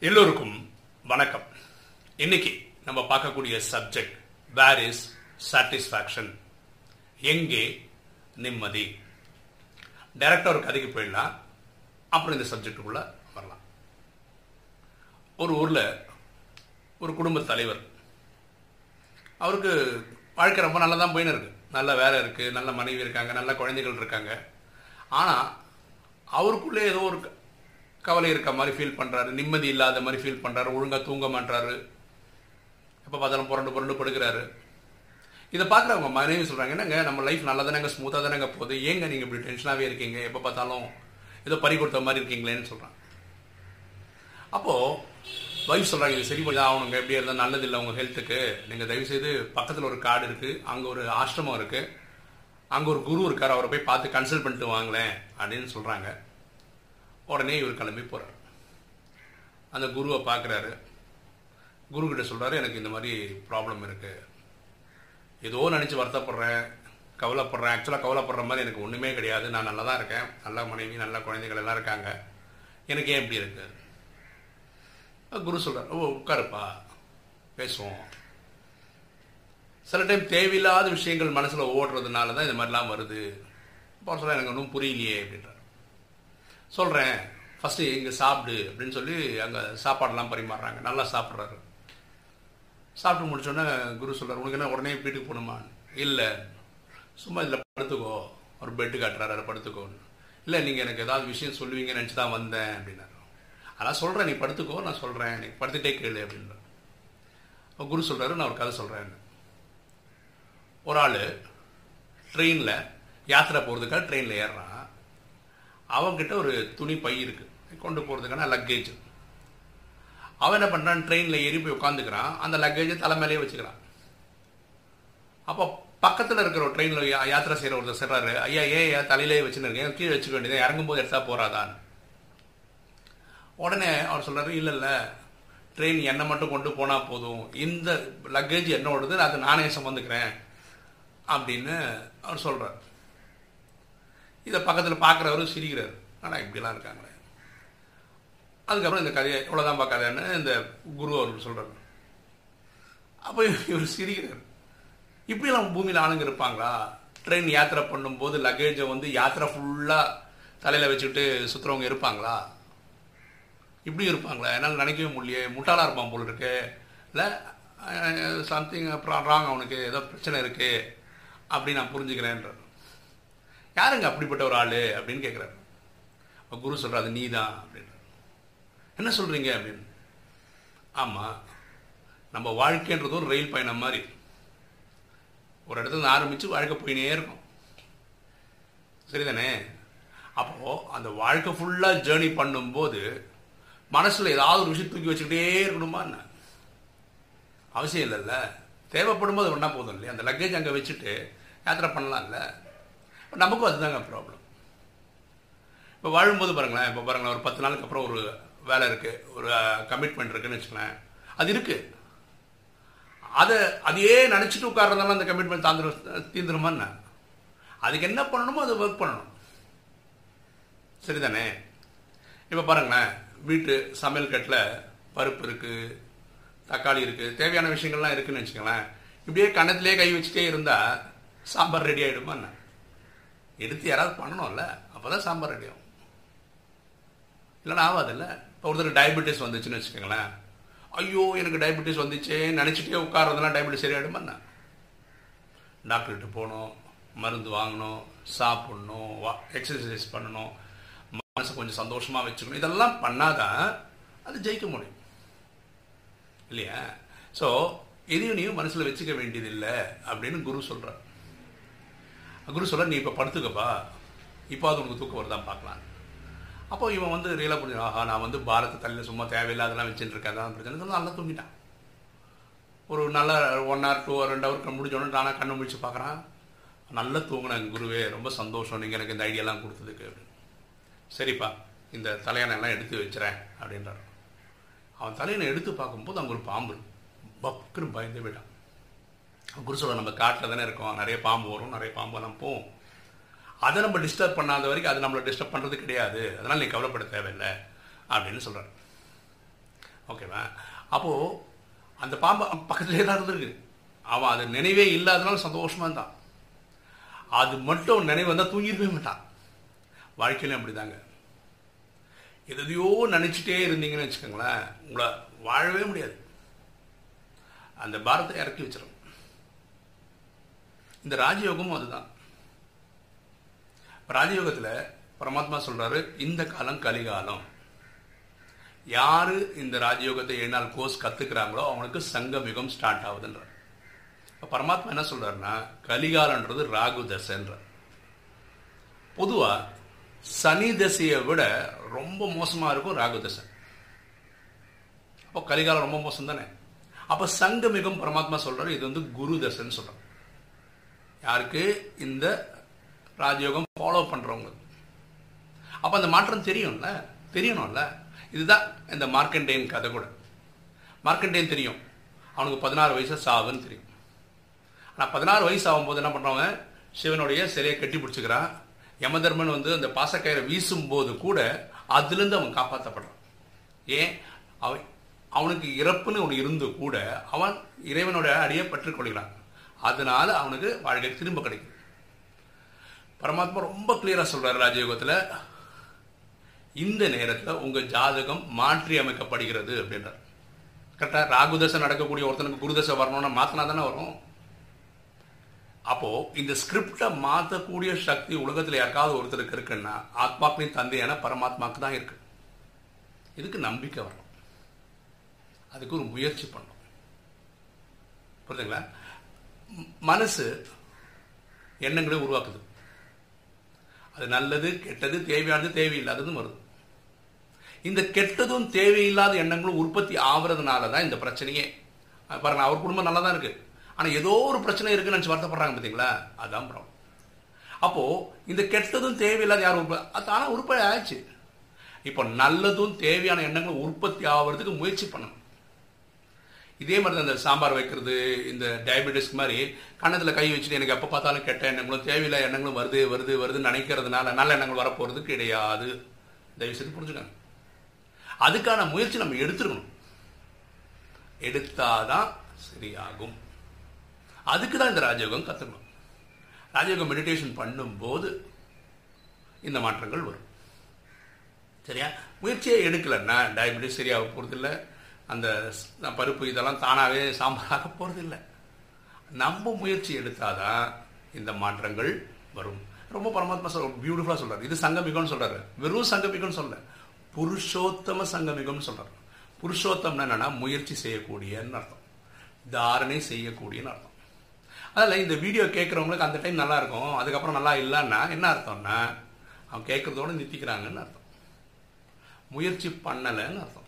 எல்லோருக்கும் வணக்கம். இன்னைக்கு நம்ம பார்க்கக்கூடிய சப்ஜெக்ட் வேர் இஸ் சாட்டிஸ்ஃபேக்ஷன் எங்கே நிம்மதி? டைரக்டா ஒரு கதைக்கு போயிடலாம். அப்புறம் இந்த சப்ஜெக்டுக்குள்ள வரலாம். ஒரு ஊரில் ஒரு குடும்ப தலைவர் அவருக்கு வாழ்க்கை ரொம்ப நல்லா தான் போயின்னு இருக்கு. நல்ல வேலை இருக்குது நல்ல மனைவி இருக்காங்க நல்ல குழந்தைகள் இருக்காங்க. ஆனால் அவருக்குள்ளே ஏதோ ஒரு கவலை இருக்க மாதிரி ஃபீல் பண்ணுறாரு நிம்மதி இல்லாத மாதிரி ஃபீல் பண்ணுறாரு ஒழுங்காக தூங்க மாட்டாரு எப்போ பார்த்தாலும் புரண்டு புரண்டு படுக்கிறாரு. இதை பார்க்குறவங்க மனைவி சொல்கிறாங்க என்னங்க நம்ம லைஃப் நல்லா தானேங்க ஸ்மூத்தாக தானேங்க போகுது? ஏங்க நீங்கள் இப்படி டென்ஷனாகவே இருக்கீங்க? எப்போ பார்த்தாலும் ஏதோ பறி கொடுத்த மாதிரி இருக்கீங்களேன்னு சொல்கிறாங்க அப்போது வைஃப் சொல்கிறாங்க இது சரி பண்ணி ஆகணுங்க. எப்படி இருந்தால் நல்லது இல்லை உங்கள் ஹெல்த்துக்கு நீங்கள் தயவுசெய்து பக்கத்தில் ஒரு கார்டு இருக்குது அங்கே ஒரு ஆசிரமம் இருக்குது அங்கே ஒரு குரு இருக்கார். அவரை போய் பார்த்து கன்சல்ட் பண்ணிட்டு வாங்களேன். அப்படின்னு சொல்கிறாங்க உடனே இவர் கிளம்பி போகிறார் அந்த குருவை பார்க்குறாரு. குரு கிட்ட சொல்கிறாரு எனக்கு இந்த மாதிரி ப்ராப்ளம் இருக்குது ஏதோ நினச்சி வருத்தப்படுறேன் கவலைப்படுறேன். ஆக்சுவலாக கவலைப்படுற மாதிரி எனக்கு ஒன்றுமே கிடையாது. நான் நல்லா தான் இருக்கேன். நல்ல மனைவி நல்ல குழந்தைகள் எல்லாம் இருக்காங்க. எனக்கு ஏன் இப்படி இருக்கு? குரு சொல்கிறார் ஓ உட்காருப்பா. பேசுவோம். சில டைம் தேவையில்லாத விஷயங்கள் மனசில் ஓடுறதுனால தான் இது மாதிரிலாம் வருது. அப்போ சொல்ல எனக்கு ஒன்றும் புரியலையே அப்படின்ற சொல்கிறேன் ஃபஸ்ட்டு இங்கே சாப்பிடு அப்படின்னு சொல்லி அங்கே சாப்பாடெல்லாம் பரிமாறுறாங்க. நல்லா சாப்பிட்றாரு. சாப்பிட்டு முடிச்சோடனே குரு சொல்கிறார் உனக்கு என்ன உடனே வீட்டுக்கு போகணுமா? இல்லை. சும்மா இதில் படுத்துக்கோ. ஒரு பெட்டு காட்டுறாரு அதில் படுத்துக்கோன்னு. இல்லை நீங்கள் எனக்கு ஏதாவது விஷயம் சொல்லுவீங்கன்னு நினச்சி தான் வந்தேன் அப்படின்னாரு. அதான் சொல்கிறேன் நீ படுத்துக்கோ நான் சொல்கிறேன் நீ படுத்துட்டே கேளு அப்படின்ற குரு சொல்கிறாரு நான் ஒரு கதை சொல்கிறேன் ஒரு ஆள் ட்ரெயினில் யாத்திரை போகிறதுக்காக ட்ரெயினில் ஏறுறான். அவங்கிட்ட ஒரு துணி பை இருக்கு. கொண்டு போகிறதுக்கான லக்கேஜ் அவன் என்ன பண்ணுறான் ட்ரெயினில் ஏறி போய் உட்காந்துக்கிறான் அந்த லக்கேஜை தலை மேலேயே வச்சுக்கிறான். அப்போ பக்கத்தில் இருக்கிற ஒரு ட்ரெயினில் யாத்திரை செய்கிற ஒருத்தர் சொல்கிறாரு ஐயா ஏன் ஏன் தலையிலே வச்சுன்னு இருக்கேன் கீழே வச்சுக்க வேண்டியது இறங்கும்போது எடுத்தா போறாதான் உடனே அவர் சொல்றாரு இல்லை இல்லை. ட்ரெயின் என்னை மட்டும் கொண்டு போனால் போதும். இந்த லக்கேஜ் என்னோடது. அதை நானே சம்மந்துக்கிறேன். அப்படின்னு அவர் சொல்கிறார் இதை பக்கத்தில் பார்க்குறவரும் சிரிக்கிறார். ஆனால் இப்படிலாம் இருக்காங்களே. அதுக்கப்புறம் இந்த கதையை இவ்வளோதான் பார்க்காதேன்னு இந்த குரு அவர்கள் சொல்கிறார் அப்போ இவர் சிரிக்கிறார். இப்படிலாம் பூமியில் ஆளுங்க இருப்பாங்களா? ட்ரெயின் யாத்திரை பண்ணும்போது லக்கேஜை வந்து யாத்திரை ஃபுல்லாக தலையில் வச்சுக்கிட்டு சுற்றுறவங்க இருப்பாங்களா? இப்படி இருப்பாங்களா? என்னால் நினைக்கவே முடியலையே. முட்டாளாக இருப்பான் போல் இருக்கு. இல்லை சம்திங் ராங் அவனுக்கு. ஏதோ பிரச்சனை இருக்குது அப்படி நான் புரிஞ்சுக்கிறேன்றார். யாருங்க அப்படிப்பட்ட ஒரு ஆளு அப்படின்னு கேட்குறாரு அப்போ குரு சொல்கிறாரு நீ தான் அப்படின்றார். என்ன சொல்கிறீங்க அப்படின்னு. ஆமாம் நம்ம வாழ்க்கைன்றது ஒரு ரயில் பயணம் மாதிரி ஒரு இடத்துல ஆரம்பித்து வாழ்க்கை போயினே இருக்கும். சரிதானே? அப்போது அந்த வாழ்க்கை ஃபுல்லாக ஜேர்னி பண்ணும்போது மனசில் ஏதாவது ஒரு விஷயம் தூக்கி வச்சுக்கிட்டே இருக்கணுமா என்ன? அவசியம் இல்லைல்ல. தேவைப்படும் போது ஒன்றா போதும் இல்லையா? அந்த லக்கேஜ் அங்கே வச்சுட்டு யாத்திரை பண்ணலாம்ல? நமக்கும் அதுதாங்க ப்ராப்ளம் இப்போ வாழும்போது பாருங்களேன் இப்போ பாருங்களேன் ஒரு பத்து நாளுக்கு அப்புறம் ஒரு வேலை இருக்குது ஒரு கமிட்மெண்ட் இருக்குதுன்னு வச்சுக்கலேன் அது இருக்குது அதை அதையே நினச்சிட்டு உட்கார்றதுனால அந்த கமிட்மெண்ட் தாந்திர தீந்துருமா அதுக்கு என்ன பண்ணணுமோ அதை ஒர்க் பண்ணணும். சரிதானே? இப்போ பாருங்களேன் வீட்டு சமையல் கட்டில் பருப்பு இருக்குது தக்காளி இருக்குது தேவையான விஷயங்கள்லாம் இருக்குதுன்னு வச்சுக்கோங்களேன். இப்படியே கன்னத்திலே கை வச்சுட்டே இருந்தால் சாம்பார் ரெடி ஆகிடுமா என்ன? எடுத்து யாராவது பண்ணணும்ல அப்பதான் சாம்பார் ரெடி ஆகும். இல்லைன்னா ஆகாதுல்ல? இப்போ ஒருத்தருக்கு டயபெட்டிஸ் வந்துச்சுன்னு வச்சுக்கோங்களேன். ஐயோ எனக்கு டயபெட்டிஸ் வந்துச்சு நினச்சிட்டே உட்கார்றதுலாம் டயபெட்டிஸ் சரியாயிடுமா என்ன? டாக்டர்கிட்ட போகணும் மருந்து வாங்கணும் சாப்பிடணும் எக்ஸசைஸ் பண்ணணும் மனசை கொஞ்சம் சந்தோஷமாக வச்சுக்கணும். இதெல்லாம் பண்ணாதான் அது ஜெயிக்க முடியும். இல்லையா? ஸோ எதையும் நீயும் மனசில் வச்சுக்க வேண்டியதில்லை அப்படின்னு குரு சொல்கிறார் குரு சொல்ல நீ இப்போ படுத்துக்கப்பா. இப்போ அது உனக்கு தூக்கம் வருதான் பார்க்கலாம். அப்போ இவன் வந்து ரியலாக புரிஞ்சு ஆஹா நான் வந்து பாரத்து தலையில் சும்மா தேவையில்லாதெல்லாம் வச்சுட்டு இருக்கேன் அதான் பிரச்சனை. சொல்லி நல்லா தூங்கிட்டான். ஒரு நல்ல ஒன் ஹவர் டூ ஹவர் ரெண்டு ஹவர் முடிஞ்சோடனே நானாக கண்ணு முடிச்சு பார்க்குறான். நல்லா தூங்கினேன் குருவே ரொம்ப சந்தோஷம் நீங்கள் எனக்கு இந்த ஐடியாலாம் கொடுத்ததுக்கு அப்படின்னு. சரிப்பா இந்த தலையணை எல்லாம் எடுத்து வச்சுறேன் அப்படின்றார். அவன் தலையணை எடுத்து பார்க்கும்போது அங்கே ஒரு பாம்பு பக்குன்னு பயந்து போயிட்டான். குரு சொல்ல நம்ம காட்டில் தானே இருக்கோம். நிறைய பாம்பு வரும் நிறைய பாம்பு எல்லாம் போகும். அதை நம்ம டிஸ்டர்ப் பண்ணாத வரைக்கும் அது நம்மளை டிஸ்டர்ப் பண்ணுறது கிடையாது. அதனால் நீ கவலைப்பட தேவையில்லை அப்படின்னு சொல்கிறார் ஓகேவா? அப்போது அந்த பாம்பு பக்கத்துலேயே தான் இருந்திருக்கு. அவன் அது நினைவே இல்லாதனால சந்தோஷமாக இருந்தான். அது மட்டும் நினைவு வந்தால் தூங்கிருக்கவே மாட்டான். வாழ்க்கையிலும் அப்படிதாங்க. எதையோ நினச்சிட்டே இருந்தீங்கன்னு வச்சுக்கோங்களேன் உங்களை வாழவே முடியாது. அந்த பாரத்தை இறக்கி வச்சிடும் இந்த ராஜயோகமும் அதுதான். ராஜயோகத்தில் பரமாத்மா சொல்றாரு இந்த காலம் கலிகாலம். யாரு இந்த ராஜயோகத்தை ஏழு நாள் கோர்ஸ் கத்துக்கிறாங்களோ அவங்களுக்கு சங்கமிகம் ஸ்டார்ட் ஆகுதுன்றார். பரமாத்மா என்ன சொல்றாருன்னா கலிகாலன்றது ராகு தசைன்ற பொதுவா சனி தசையை விட ரொம்ப மோசமா இருக்கும் ராகு தசை. அப்போ கலிகாலம் ரொம்ப மோசம் தானே அப்ப சங்கமிகம் பரமாத்மா சொல்றாரு இது வந்து குரு தசைன்னு சொல்றாரு யாருக்கு? இந்த ராஜயோகம் ஃபாலோ பண்ணுறவங்க அப்போ அந்த மாற்றம் தெரியும்ல? தெரியணும்ல? இதுதான் இந்த மார்க்கண்டேயன் கதை கூட. மார்க்கண்டேயன் தெரியும். அவனுக்கு பதினாறு வயசு சாவுன்னு தெரியும். ஆனால் பதினாறு வயசு ஆகும்போது என்ன பண்ணுறவங்க சிவனுடைய சிலையை கட்டி பிடிச்சிக்கிறான். யமதர்மன் வந்து அந்த பாசக்கயிறை வீசும்போது கூட அதுலேருந்து அவன் காப்பாற்றப்படுறான் ஏன்? அவன் அவனுக்கு இறப்புன்னு ஒன்று இருந்து கூட அவன் இறைவனோட அடியை பற்றுக்கொள்கிறான். அதனால அவனுக்கு வாழ்க்கை திரும்ப கிடைக்கும் பரமாத்மா ரொம்ப கிளியரா சொல்றாரு ராஜயோகத்தில் இந்த நேரத்தில் உங்க ஜாதகம் மாற்றி அமைக்கப்படுகிறது அப்படின்றார். கரெக்டா ராகுதசை நடக்கக்கூடிய ஒருத்தனுக்கு குருதசை வரணும்னா மாத்தினா தானே வரும். அப்போ இந்த ஸ்கிரிப்டை மாற்றக்கூடிய சக்தி உலகத்தில் யாருக்காவது ஒருத்தருக்கு இருக்குன்னா ஆத்மாக்களின் தந்தையான பரமாத்மாக்கு தான் இருக்கு. இதுக்கு நம்பிக்கை வரணும். அதுக்கு ஒரு முயற்சி பண்ணணும். புரியுதுங்களா மனசு எண்ணங்களை உருவாக்குது. அது நல்லது கெட்டது தேவையானது தேவையில்லாததும் வருது. இந்த கெட்டதும் தேவையில்லாத எண்ணங்களும் உற்பத்தி ஆகுறதுனால தான் இந்த பிரச்சனையே. பாருங்க அவர் குடும்பம் நல்லா தான் இருக்கு. ஆனால் ஏதோ ஒரு பிரச்சனை இருக்குன்னு நினச்சி வருத்தப்படுறாங்க பார்த்தீங்களா அதான் ப்ராப்ளம் அப்போது இந்த கெட்டதும் தேவையில்லாத யார் உற்பத்தி அது ஆனால் உற்பத்தி ஆயிடுச்சு. இப்போ நல்லதும் தேவையான எண்ணங்களும் உற்பத்தி ஆகிறதுக்கு முயற்சி பண்ணணும். இதே மாதிரி தான் இந்த சாம்பார் வைக்கிறது இந்த டயபெட்டிஸ்க்கு மாதிரி. கண்ணத்தில் கை வச்சுட்டு எனக்கு எப்போ பார்த்தாலும் கெட்ட எண்ணங்களும் தேவையில்லை எண்ணங்களும் வருது வருது வருதுன்னு நினைக்கிறதுனால நல்ல எண்ணங்கள் வரப்போகிறது கிடையாது. தயவு செய்து புரிஞ்சுக்கோங்க. அதுக்கான முயற்சி நம்ம எடுத்துருக்கணும். எடுத்தாதான் சரியாகும். அதுக்கு தான் இந்த ராஜயோகம் கற்றுக்கணும் ராஜயோகம் மெடிடேஷன் பண்ணும்போது இந்த மாற்றங்கள் வரும். சரியா? முயற்சியை எடுக்கலைன்னா டயபெட்டிஸ் சரியாக போகிறதில்லை அந்த பருப்பு இதெல்லாம் தானாகவே சாம்பாராக போகிறதில்லை நம்ம முயற்சி எடுத்தாதான் இந்த மாற்றங்கள் வரும். ரொம்ப பரமாத்மா சொல் பியூட்டிஃபுல்லாக சொல்கிறார் இது சங்கமிகம்னு சொல்கிறாரு வெறும் சங்கமிகம்னு சொல்ல. புருஷோத்தம சங்கமிகம்னு சொல்கிறார் புருஷோத்தம்னா என்னென்னா முயற்சி செய்யக்கூடியன்னு அர்த்தம். தாரணை செய்யக்கூடியன்னு அர்த்தம். அதில் இந்த வீடியோ கேட்குறவங்களுக்கு அந்த டைம் நல்லா இருக்கும். அதுக்கப்புறம் நல்லா இல்லைன்னா என்ன அர்த்தம்னா அவன் கேட்குறதோடு நிறுத்திக்கிறாங்கன்னு அர்த்தம். முயற்சி பண்ணலைன்னு அர்த்தம்.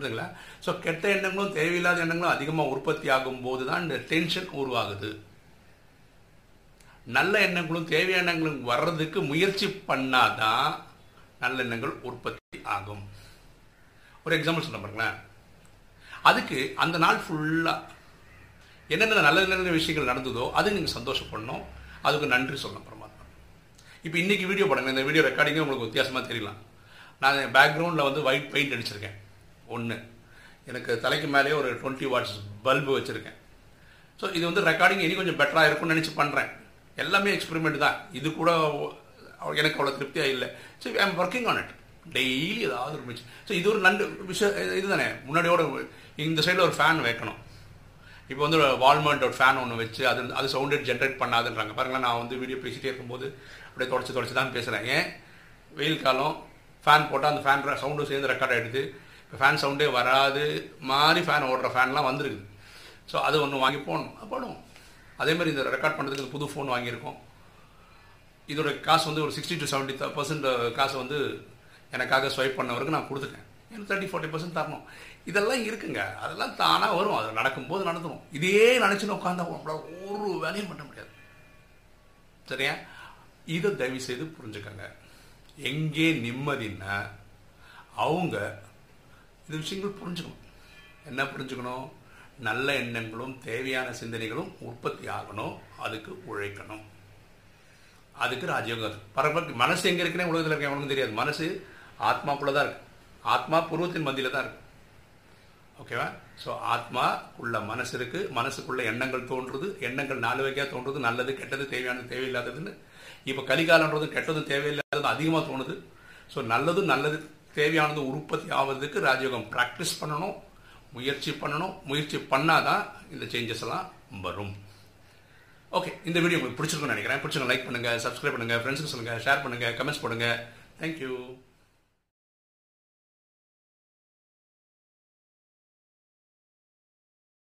புரியுதுங்களா ஸோ கெட்ட எண்ணங்களும் தேவையில்லாத எண்ணங்களும் அதிகமாக உற்பத்தி ஆகும் போது தான் இந்த டென்ஷன் உருவாகுது. நல்ல எண்ணங்களும் தேவையான எண்ணங்களும் வர்றதுக்கு முயற்சி பண்ணாதான் நல்ல எண்ணங்கள் உற்பத்தி ஆகும். ஒரு எக்ஸாம்பிள் சொன்ன பாருங்களேன். அதுக்கு அந்த நாள் ஃபுல்லாக என்னென்ன நல்ல நல்ல விஷயங்கள் நடந்ததோ அது நீங்கள் சந்தோஷப்படணும். அதுக்கு நன்றி சொல்லணும் பரமாத்மா. இப்போ இன்னைக்கு வீடியோ படங்க இந்த வீடியோ ரெக்கார்டிங்கே உங்களுக்கு வித்தியாசமாக தெரியலாம். நான் பேக்ரவுண்டில் வந்து ஒயிட் பெயிண்ட் அடிச்சிருக்கேன். ஒன்று எனக்கு தலைக்கு மேலேயே ஒரு டுவெண்ட்டி வாட்ஸ் பல்பு வச்சுருக்கேன். ஸோ இது வந்து ரெக்கார்டிங் இனி கொஞ்சம் பெட்டராக இருக்கும்னு நினச்சி பண்ணுறேன் எல்லாமே எக்ஸ்பெரிமெண்ட் தான். இது கூட எனக்கு அவ்வளோ திருப்தியாக இல்லை. So I am working on it daily ஏதாவது ஒரு மிச்சம். ஸோ இது ஒரு நண்டு விஷயம் இதுதானே. முன்னாடியோட இந்த சைடில் ஒரு ஃபேன் வைக்கணும். இப்போ வந்து வால்மார்ட் ஒரு ஃபேன் ஒன்று வச்சு அது அது சவுண்டு ஜென்ரேட் பண்ணாதுன்றாங்க. பாருங்களேன் நான் வந்து வீடியோ பேசிகிட்டே இருக்கும்போது அப்படியே தொடச்சி தொடச்சி தான் பேசுகிறேன் ஏன்? வெயில் காலம் ஃபேன் போட்டால் அந்த ஃபேன் சவுண்டும் சேர்ந்து ரெக்கார்ட் ஆகிடுது ஃபேன் சவுண்டே வராது மாதிரி ஃபேன் ஓடுற ஃபேன்லாம் வந்துருக்குது. ஸோ அது ஒன்று வாங்கி போடணும். போடுவோம் அதே மாதிரி இந்த ரெக்கார்ட் பண்ணுறதுக்கு புது ஃபோன் வாங்கியிருக்கோம். இதோட காசு வந்து ஒரு சிக்ஸ்டி டு செவன்ட்டி பர்சன்ட் காசு வந்து எனக்காக ஸ்வைப் பண்ணவருக்கு நான் கொடுத்துட்டேன். எனக்கு தேர்ட்டி ஃபார்ட்டி பர்சன்ட் தரணும். இதெல்லாம் இருக்குங்க. அதெல்லாம் தானாக வரும். அது நடக்கும்போது நடந்துடும் இதே நினச்சின்னு உட்காந்தா ஒரு வேலையும் பண்ண முடியாது. சரியா? இதை தயவு செய்து புரிஞ்சுக்கங்க. எங்கே நிம்மதின்னா அவங்க இந்த விஷயங்கள் புரிஞ்சுக்கணும். என்ன புரிஞ்சுக்கணும்? நல்ல எண்ணங்களும் தேவையான சிந்தனைகளும் உற்பத்தி ஆகணும். அதுக்கு உழைக்கணும். அதுக்கு ராஜயோகம் பரவாயில்ல மனசு எங்கே இருக்குன்னு உலகத்தில் இருக்க அவனுக்கும் தெரியாது. மனசு ஆத்மாக்குள்ளே தான் இருக்குது ஆத்மா பூர்வத்தின் மத்தியில் தான் இருக்குது ஓகேவா? ஸோ ஆத்மா உள்ள மனசு இருக்குது மனசுக்குள்ள எண்ணங்கள் தோன்றுது. எண்ணங்கள் நாலு வகையாக தோன்றுது. நல்லது கெட்டது தேவையானது தேவையில்லாததுன்னு. இப்போ கலிகாலன்றது கெட்டதும் தேவையில்லாதது அதிகமாக தோணுது. ஸோ நல்லதும் நல்லது தேவையானது உற்பத்தி ஆவதுக்கு ராஜயோகம் ப்ராக்டிஸ் பண்ணணும் முயற்சி பண்ணணும். முயற்சி பண்ணாதான் இந்த சேஞ்சஸ் எல்லாம் வரும். ஓகே இந்த வீடியோ உங்களுக்கு பிடிச்சிருக்கும்னு நினைக்கிறேன். பிடிச்சிருக்கோம் லைக் பண்ணுங்கள் சப்ஸ்கிரைப் பண்ணுங்கள் ஃப்ரெண்ட்ஸுக்கு சொல்லுங்கள் ஷேர் பண்ணுங்கள் கமெண்ட்ஸ் பண்ணுங்கள் தேங்க்யூ